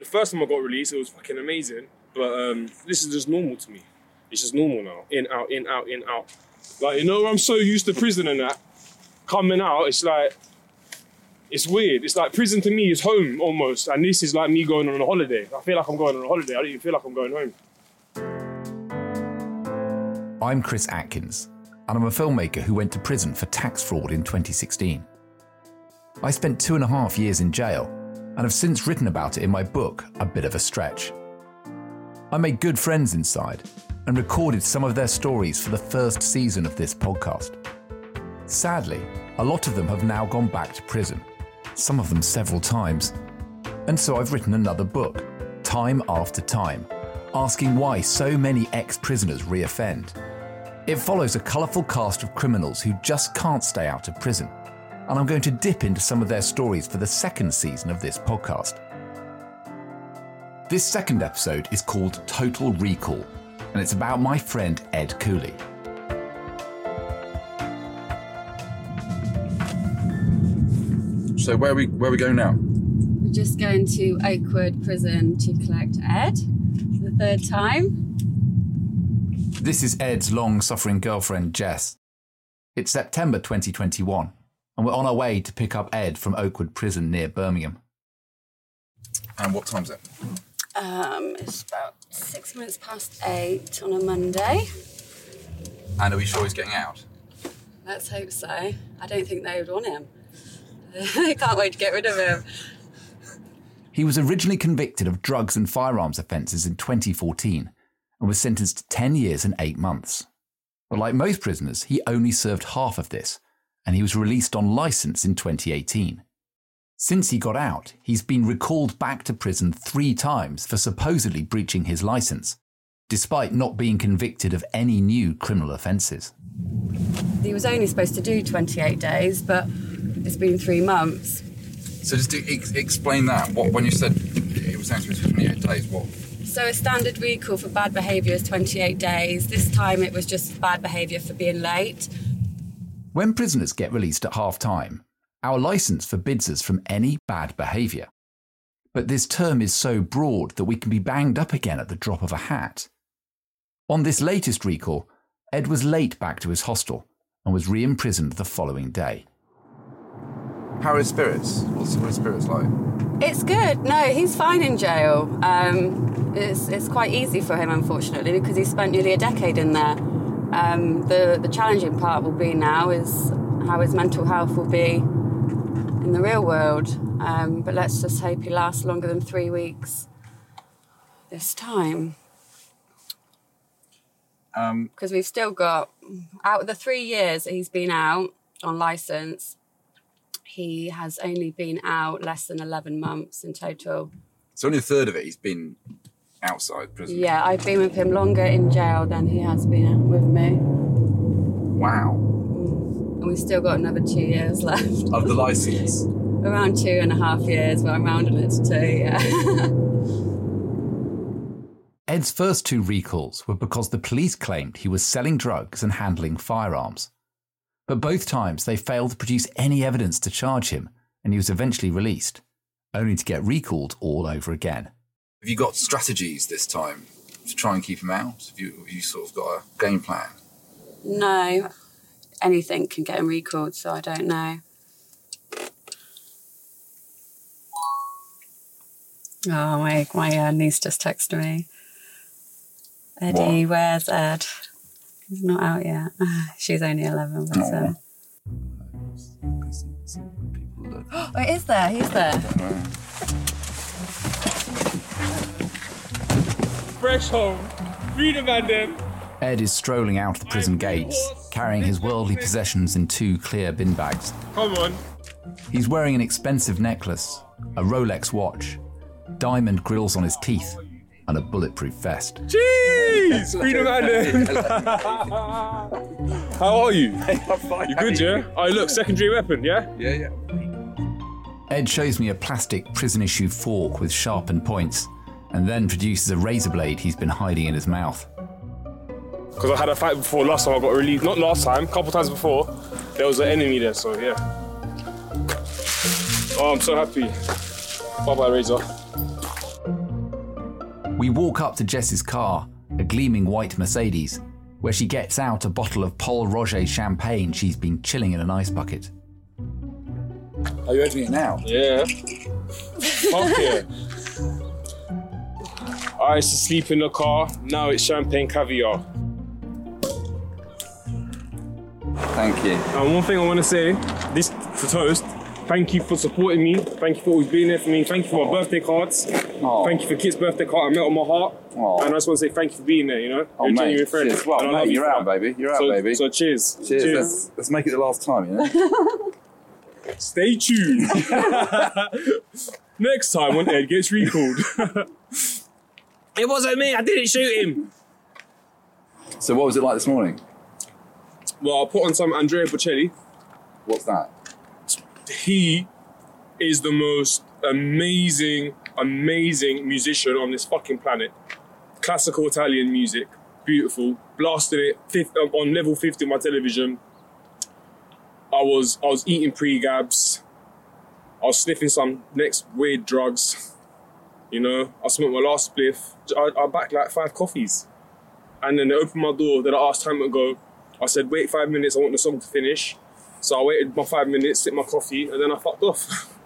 The first time I got released, it was fucking amazing. But um, this is just normal to me. It's just normal now. In, out, in, out, in, out. Like, you know, I'm so used to prison and that. Coming out, it's like, it's weird. It's like prison to me is home almost. And this is like me going on a holiday. I feel like I'm going on a holiday. I don't even feel like I'm going home. I'm Chris Atkins, and I'm a filmmaker who went to prison for tax fraud in 2016. I spent two and a half years in jail and have since written about it in my book, A Bit of a Stretch. I made good friends inside and recorded some of their stories for the first season of this podcast. Sadly, a lot of them have now gone back to prison, some of them several times. And so I've written another book, Time After Time, asking why so many ex prisoners reoffend. It follows a colourful cast of criminals who just can't stay out of prison, and I'm going to dip into some of their stories for the second season of this podcast. This second episode is called Total Recall, and it's about my friend Ed Cooley. So where are we where we going now? We're just going to Oakwood Prison to collect Ed for the third time. This is Ed's long suffering girlfriend, Jess. It's September 2021, and we're on our way to pick up Ed from Oakwood Prison near Birmingham. And what time's it? Um, it's about six minutes past eight on a Monday. And are we sure he's getting out? Let's hope so. I don't think they would want him. they can't wait to get rid of him. He was originally convicted of drugs and firearms offences in 2014 and was sentenced to 10 years and 8 months. But like most prisoners, he only served half of this, and he was released on licence in 2018. Since he got out, he's been recalled back to prison three times for supposedly breaching his licence, despite not being convicted of any new criminal offences. He was only supposed to do 28 days, but it's been three months. So just to ex- explain that. What when you said it was only supposed to be 28 days, what? So a standard recall for bad behaviour is 28 days. This time it was just bad behaviour for being late. When prisoners get released at half time, our licence forbids us from any bad behaviour. But this term is so broad that we can be banged up again at the drop of a hat. On this latest recall, Ed was late back to his hostel and was re imprisoned the following day. How are his spirits? What's what are his spirits like? It's good. No, he's fine in jail. Um, it's, it's quite easy for him, unfortunately, because he spent nearly a decade in there. Um, the, the challenging part will be now is how his mental health will be in the real world. Um, but let's just hope he lasts longer than three weeks this time. Um, Because we've still got, out of the three years that he's been out on license, he has only been out less than 11 months in total. so only a third of it he's been outside prison. Yeah, I've been with him longer in jail than he has been with me. Wow. Mm. And we've still got another two years left. Of the license. Around two and a half years, but I'm rounding it to two, yeah. Ed's first two recalls were because the police claimed he was selling drugs and handling firearms. But both times they failed to produce any evidence to charge him, and he was eventually released, only to get recalled all over again. Have you got strategies this time to try and keep him out? Have you, have you sort of got a game plan? no, anything can get him recalled, so I don't know. Oh, my, my uh, niece just texted me. Eddie, where's Ed? He's not out yet. She's only 11. But, um, oh, it is there. He's there. Fresh home. Freedom and them. Ed is strolling out of the prison gates, carrying his worldly possessions in two clear bin bags. Come on. He's wearing an expensive necklace, a Rolex watch, diamond grills on his teeth, and a bulletproof vest. Jeez! Freedom and them. How are you? You good, yeah? Oh, look, secondary weapon, yeah? Yeah, yeah. Ed shows me a plastic prison issue fork with sharpened points, and then produces a razor blade he's been hiding in his mouth. Because I had a fight before last time I got relieved. Not last time, a couple times before. There was an enemy there, so yeah. Oh, I'm so happy. Bye bye, Razor. We walk up to Jess's car, a gleaming white Mercedes, where she gets out a bottle of Pol Roger champagne she's been chilling in an ice bucket. Are you opening it now? Yeah. Fuck yeah. I used to sleep in the car, now it's champagne caviar. Thank you. And one thing I want to say, this for Toast, thank you for supporting me. Thank you for always being there for me. Thank you for my birthday cards. Aw. Thank you for Kit's birthday card. I met on my heart. Aw. And I just want to say thank you for being there, you know? Oh, You're a mate. genuine friend. Cheers. Well, mate, you're out, that. baby. You're out, so, baby. So cheers. Cheers. Let's, let's make it the last time, you know? Stay tuned. Next time when Ed gets recalled. it wasn't me. I didn't shoot him. so, what was it like this morning? Well, I put on some Andrea Bocelli. What's that? he is the most amazing, amazing musician on this fucking planet. Classical Italian music, beautiful. Blasted it fifth, um, on level 50 on my television. I was I was eating pre-gabs. I was sniffing some next weird drugs. You know, I smoked my last spliff. I, I backed like five coffees. And then they opened my door. Then I asked time to go. I said, wait five minutes, I want the song to finish. So I waited my five minutes, sipped my coffee, and then I fucked off.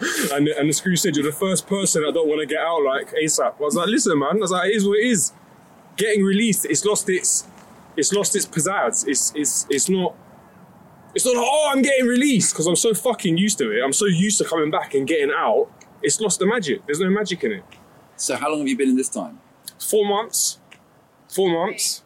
and, the, and the screw said, You're the first person I don't want to get out like ASAP. I was like, Listen, man, I was like, It is what it is. Getting released, it's lost its it's lost its pizzazz. It's it's it's not it's not like, oh I'm getting released because I'm so fucking used to it. I'm so used to coming back and getting out. It's lost the magic. There's no magic in it. So, how long have you been in this time? Four months. Four months.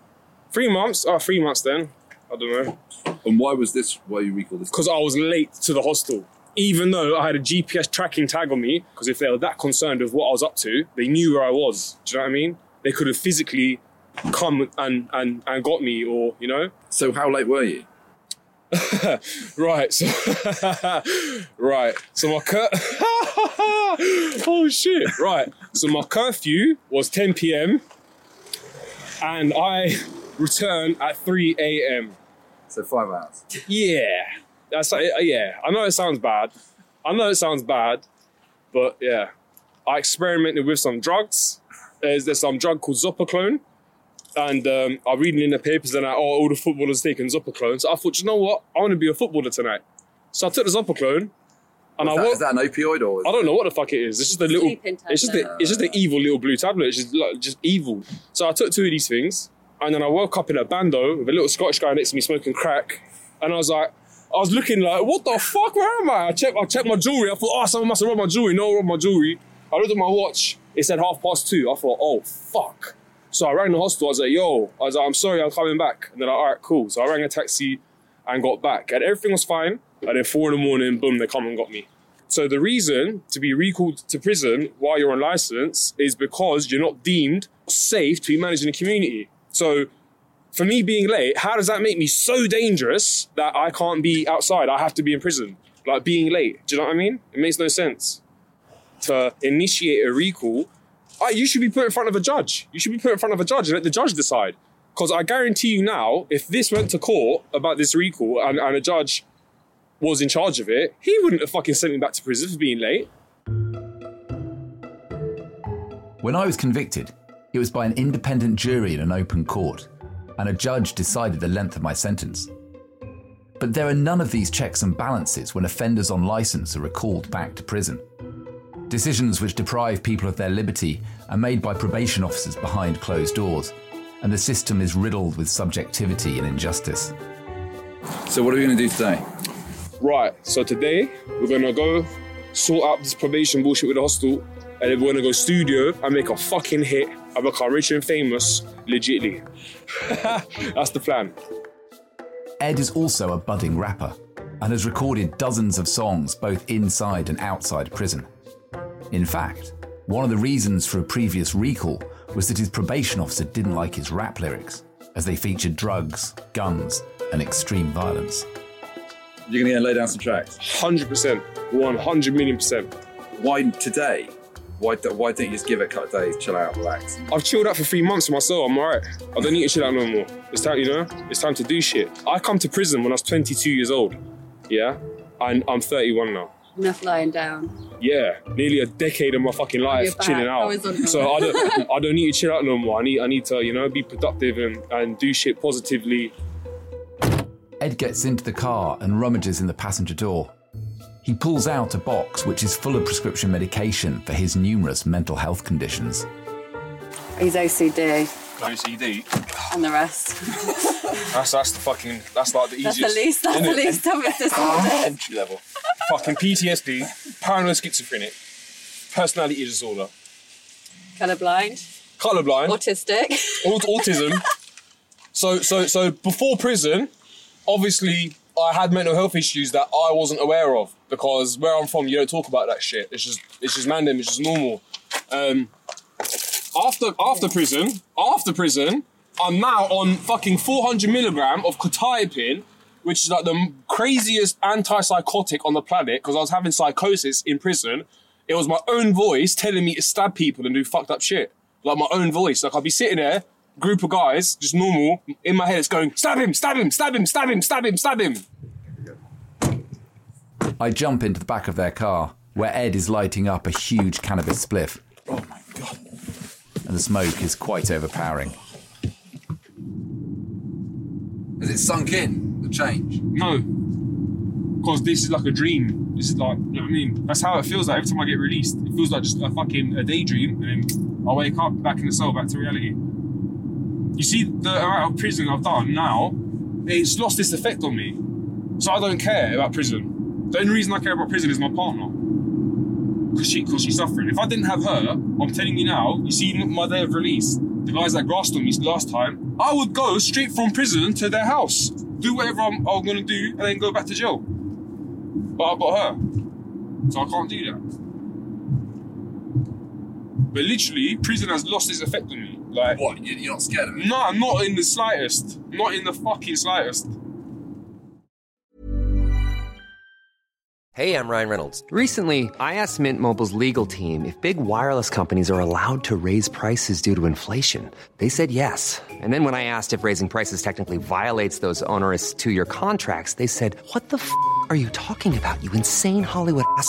Three months. Oh, three months then. I don't know. And why was this, why you recall this? because I was late to the hostel. Even though I had a GPS tracking tag on me, because if they were that concerned with what I was up to, they knew where I was. Do you know what I mean? They could have physically come and, and, and got me, or, you know? So, how late were you? Right, so. right, so my cur. oh shit! Right, so my curfew was 10 p.m. and I returned at 3 a.m. So, five hours. Yeah, that's uh, yeah. I know it sounds bad. I know it sounds bad, but yeah, I experimented with some drugs. There's there's some drug called Zopiclone, and um, I'm reading in the papers and I, oh, all the footballers taking Zopiclone. So I thought, you know what? I want to be a footballer tonight. So I took the Zopiclone, and I Is that, woke. is that an opioid or? I don't know what the fuck it is. It's just a little. It's just the, it's just an evil little blue tablet. It's just like, just evil. So I took two of these things, and then I woke up in a bando with a little Scottish guy next to me smoking crack, and I was like, I was looking like, what the fuck? Where am I? I checked, I checked my jewelry. I thought, oh, someone must have robbed my jewelry. No, one robbed my jewelry. I looked at my watch. It said half past two. I thought, oh fuck. So I rang the hostel. I was like, yo, I was like, I'm sorry, I'm coming back. And they're like, all right, cool. So I rang a taxi and got back, and everything was fine. And then four in the morning, boom, they come and got me. So the reason to be recalled to prison while you're on license is because you're not deemed safe to be managing the community. So for me being late, how does that make me so dangerous that I can't be outside? I have to be in prison. Like being late. Do you know what I mean? It makes no sense. To initiate a recall, I, you should be put in front of a judge. You should be put in front of a judge and let the judge decide. Because I guarantee you now, if this went to court about this recall and, and a judge was in charge of it, he wouldn't have fucking sent me back to prison for being late. When I was convicted, it was by an independent jury in an open court, and a judge decided the length of my sentence. But there are none of these checks and balances when offenders on license are recalled back to prison. Decisions which deprive people of their liberty are made by probation officers behind closed doors, and the system is riddled with subjectivity and injustice. So, what are we going to do today? Right, so today we're gonna go sort out this probation bullshit with the hostel, and then we're gonna go studio and make a fucking hit and become rich and famous legitly. That's the plan. Ed is also a budding rapper and has recorded dozens of songs both inside and outside prison. In fact, one of the reasons for a previous recall was that his probation officer didn't like his rap lyrics, as they featured drugs, guns, and extreme violence. You're going to lay down some tracks. 100%, 100 million percent. Why today? Why, why don't you just give it a couple of days, chill out, relax? I've chilled out for three months with myself. I'm alright. I don't need to chill out no more. It's time, you know. It's time to do shit. I come to prison when I was 22 years old. Yeah, and I'm 31 now. Enough lying down. Yeah, nearly a decade of my fucking life You're back. chilling out. I So I don't, I don't need to chill out no more. I need, I need to, you know, be productive and, and do shit positively. Ed gets into the car and rummages in the passenger door. He pulls out a box which is full of prescription medication for his numerous mental health conditions. He's OCD OCD. and the rest. That's that's the fucking. That's like the That's easiest. the least. That's the innit? least of his disorder. Entry level. Fucking PTSD, paranoid schizophrenic, personality disorder, Colorblind, colorblind, autistic. aut- autism. So so so before prison, obviously I had mental health issues that I wasn't aware of because where I'm from, you don't talk about that shit. It's just it's just random. It's just normal. Um, after after prison, after prison, I'm now on fucking 400 milligram of quetiapine, which is like the craziest antipsychotic on the planet because I was having psychosis in prison. It was my own voice telling me to stab people and do fucked up shit. Like my own voice. Like I'd be sitting there, group of guys, just normal. In my head, it's going, stab him, stab him, stab him, stab him, stab him, stab him. I jump into the back of their car, where Ed is lighting up a huge cannabis spliff, Oh my god. and the smoke is quite overpowering. Has it sunk in, the change? No. Because this is like a dream. This is like, you know what I mean? That's how it feels like every time I get released. It feels like just a fucking a daydream, and then I wake up back in the cell, back to reality. You see, the amount of prison I've done now, it's lost its effect on me. So I don't care about prison. The only reason I care about prison is my partner. Because she, cause she's suffering. If I didn't have her, I'm telling you now, you see my day of release, the guys that grassed on me last time, I would go straight from prison to their house, do whatever I'm, I'm going to do, and then go back to jail. But I've got her. So I can't do that. But literally, prison has lost its effect on me. Like, What? you- You're not scared of it? no, not in the slightest. Not in the fucking slightest. Hey, I'm Ryan Reynolds. Recently, I asked Mint Mobile's legal team if big wireless companies are allowed to raise prices due to inflation. They said yes. And then when I asked if raising prices technically violates those onerous two year contracts, they said, What the f are you talking about, you insane Hollywood ass?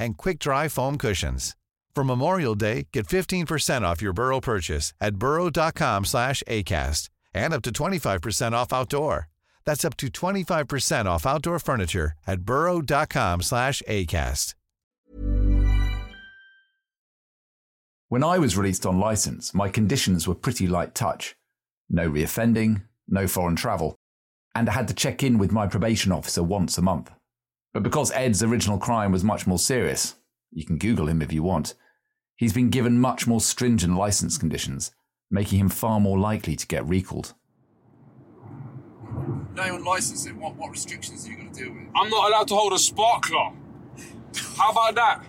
and quick-dry foam cushions. For Memorial Day, get 15% off your Burrow purchase at burrow.com/acast and up to 25% off outdoor. That's up to 25% off outdoor furniture at burrow.com/acast. When I was released on license, my conditions were pretty light touch. No reoffending, no foreign travel, and I had to check in with my probation officer once a month. But because Ed's original crime was much more serious, you can Google him if you want, He's been given much more stringent license conditions, making him far more likely to get recalled. No, on licensing, what, what restrictions are you going to deal with? I'm not allowed to hold a sparkler. How about that?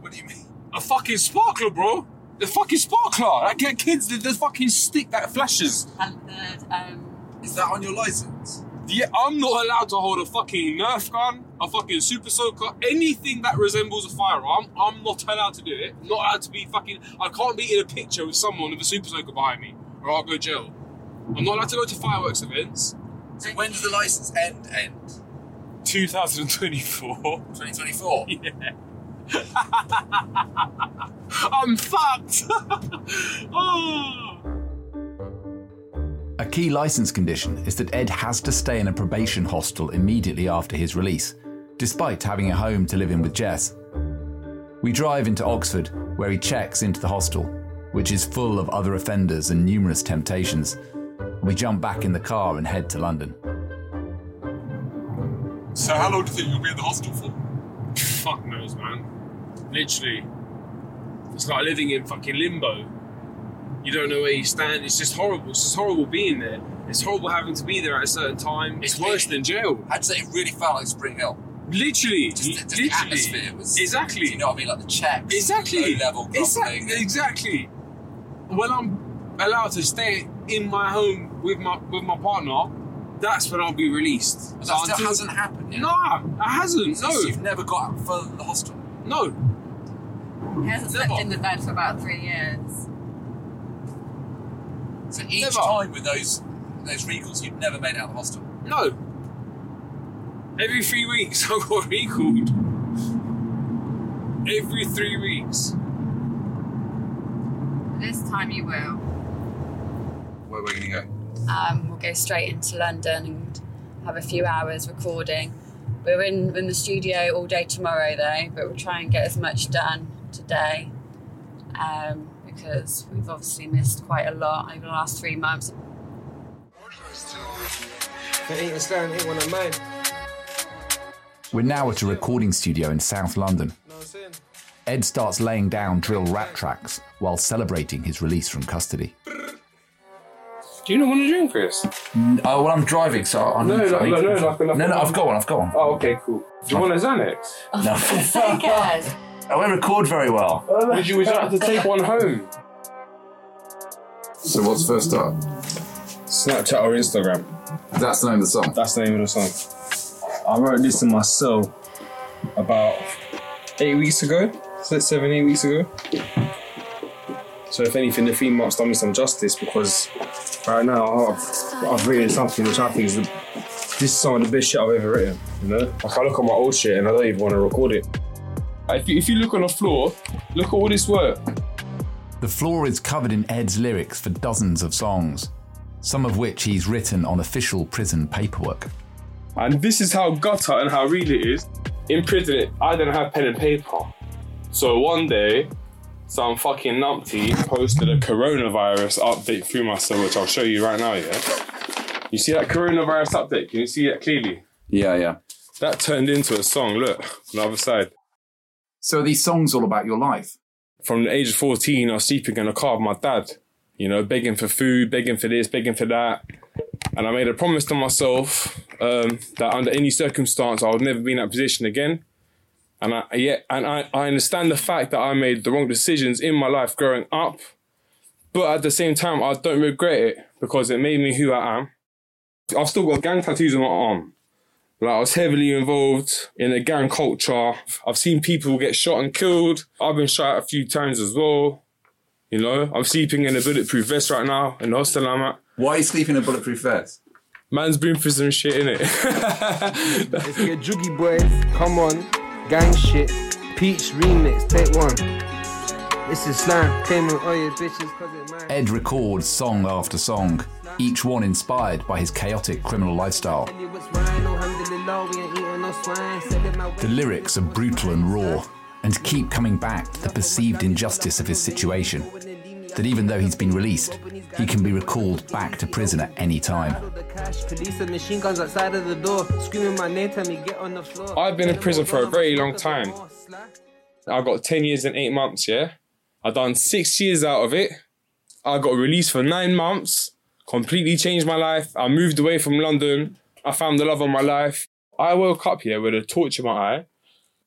What do you mean? A fucking sparkler, bro. The fucking sparkler. I get kids the, the fucking stick that flashes. And the, um, Is that on your license? Yeah, I'm not allowed to hold a fucking Nerf gun, a fucking Super Soaker, anything that resembles a firearm. I'm not allowed to do it. Not allowed to be fucking. I can't be in a picture with someone with a Super Soaker behind me, or I'll go jail. I'm not allowed to go to fireworks events. So when does the license end? End 2024. 2024. Yeah. I'm fucked. oh. A key license condition is that Ed has to stay in a probation hostel immediately after his release, despite having a home to live in with Jess. We drive into Oxford, where he checks into the hostel, which is full of other offenders and numerous temptations. We jump back in the car and head to London. So how long do you think you'll be in the hostel for? Fuck knows, man. Literally. It's like living in fucking limbo. You don't know where you stand. It's just horrible. It's just horrible being there. It's horrible having to be there at a certain time. It's, It's worse really- than jail. I'd say it really felt like Spring Hill. Literally. Just, the- just literally. the atmosphere was. Exactly. Do you know what I mean? Like the checks. Exactly. Low level Exactly. Exactly. When I'm allowed to stay in my home with my with my partner, that's when I'll be released. But So that still hasn't happened yet. Nah, it hasn't. So No, You've never got out further than the hostel. no. he hasn't Never. slept in the bed for about three years. So each Never. time with those those recalls, you've never made it out of the hostel. No. Every three weeks I got recalled. Every three weeks. This time you will. Where are we going to go? Um, we'll go straight into London and have a few hours recording. We're in, in the studio all day tomorrow though, but we'll try and get as much done today um, because we've obviously missed quite a lot over the last three months. We're now at a recording studio in South London. Ed starts laying down drill rap tracks while celebrating his release from custody. Do you not want to drink, Chris? Oh, well, I'm driving, so I'm No, no, no, no, like a- no, no, I've got one, I've got one. Oh, okay, cool. Do you want a Xanax? No. Oh, so good. I won't record very well. Would you, would you like to take one home? So what's first up? Snapchat or Instagram. That's the name of the song. That's the name of the song. I wrote this in my cell about eight weeks ago. Se- Seven, eight weeks ago. So if anything, the theme mark's done me some justice because right now I've, I've written something which I think is the, this is some of the best shit I've ever written. You know, like I look at my old shit and I don't even want to record it. Uh, if you, if you look on the floor, look at all this work. The floor is covered in Ed's lyrics for dozens of songs, some of which he's written on official prison paperwork. And this is how gutter and how real it is. In prison, I didn't have pen and paper. So one day, some fucking numpty posted a coronavirus update through my cell, which I'll show you right now, yeah? You see that coronavirus update? Can you see that clearly? Yeah, yeah. That turned into a song, look, on the other side. So these songs all about your life? From the age of 14, I was sleeping in a car with my dad, you know, begging for food, begging for this, begging for that. And I made a promise to myself um, that under any circumstance, I would never be in that position again. And I, yeah, and I, I understand the fact that I made the wrong decisions in my life growing up. But at the same time, I don't regret it because it made me who I am. I've still got gang tattoos on my arm. Like I was heavily involved in the gang culture. I've seen people get shot and killed. I've been shot a few times as well. You know, I'm sleeping in a bulletproof vest right now in the hostel I'm at. Why are you sleeping in a bulletproof vest? Man's been through some shit in it. Let's get juggy boys, come on, gang shit, peach remix, take one. This is slang, claiming all your bitches cause it mine. Ed records song after song, each one inspired by his chaotic criminal lifestyle. The lyrics are brutal and raw, and keep coming back to the perceived injustice of his situation. That even though he's been released, he can be recalled back to prison at any time. Police and machine guns outside of the door, screaming my name, tell me get on the floor. I've been in prison for a very long time. I've got 10 years and 8 months, yeah? I done six years out of it. I got released for nine months. Completely changed my life. I moved away from London. I found the love of my life. I woke up here with a torch in my eye.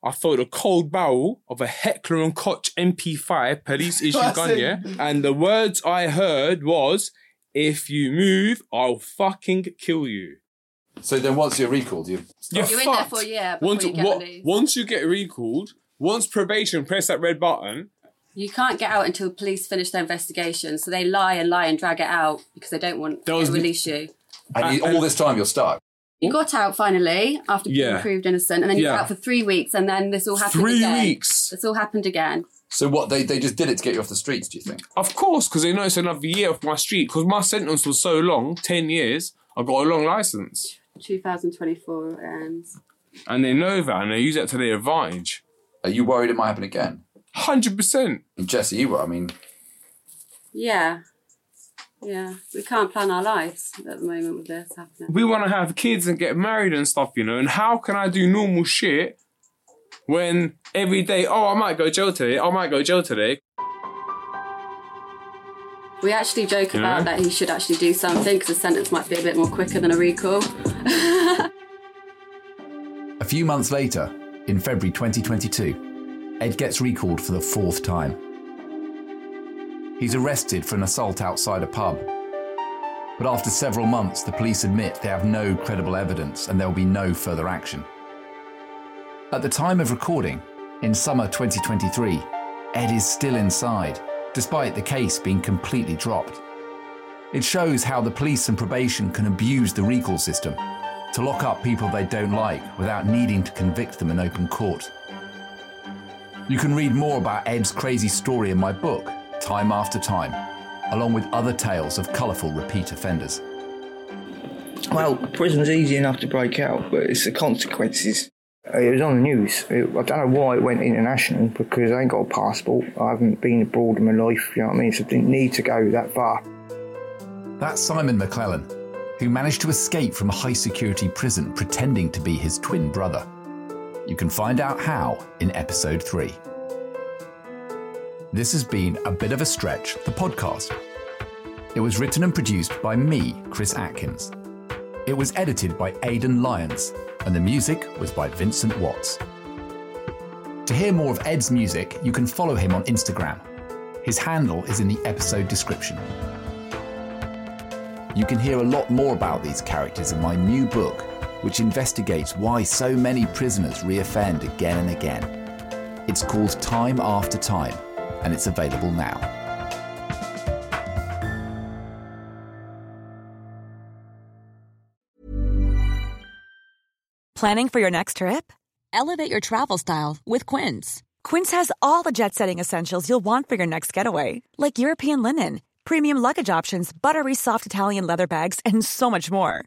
I felt the cold barrel of a Heckler and Koch MP5 police issue gun, yeah. And the words I heard was, "If you move, I'll fucking kill you." So then, once you're recalled, you You're, You're in there for a year before Once, you get wa- released. once you get recalled, once probation press that red button, You can't get out until police finish their investigation. So they lie and lie and drag it out because they don't want There to release you. and you, uh, all this time you're stuck. You got out finally after being Yeah. proved innocent, and then you Yeah. were out for three weeks, and then this all happened Three again. weeks. This all happened again. So what? They they just did it to get you off the streets. Do you think? of course, because they know it's another year off my street. Because my sentence was so long, ten years. I got a long license, 2024 ends. and they know that, and they use that to their advantage. Are you worried it might happen again? Hundred percent. Jesse, you were. I mean, Yeah. Yeah. We can't plan our lives at the moment with this happening. We want to have kids and get married and stuff, you know. And how can I do normal shit when every day, oh, I might go jail today. I might go jail today. We actually joke You about know? that he should actually do something because the sentence might be a bit more quicker than a recall. A few months later, in February 2022, Ed gets recalled for the fourth time. He's arrested for an assault outside a pub. But after several months, the police admit they have no credible evidence and there will be no further action. At the time of recording, in summer 2023, Ed is still inside, despite the case being completely dropped. It shows how the police and probation can abuse the recall system to lock up people they don't like without needing to convict them in open court. You can read more about Ed's crazy story in my book, Time After Time, along with other tales of colourful repeat offenders. Well, prison's easy enough to break out, but it's the consequences. It was on the news. It, I don't know why it went international because I ain't got a passport. I haven't been abroad in my life, you know what I mean? So I didn't need to go that far. That's Simon McClellan, who managed to escape from a high security prison pretending to be his twin brother. You can find out how in episode 3. This has been A Bit of a Stretch, the podcast. It was written and produced by me, Chris Atkins. It was edited by Aidan Lyons, and the music was by Vincent Watts. To hear more of Ed's music, you can follow him on Instagram. His handle is in the episode description. You can hear a lot more about these characters in my new book, which investigates why so many prisoners reoffend again and again. It's called Time After Time, and it's available now. Planning for your next trip? Elevate your travel style with Quince. Quince has all the jet setting essentials you'll want for your next getaway, like European linen, premium luggage options, buttery soft Italian leather bags, and so much more.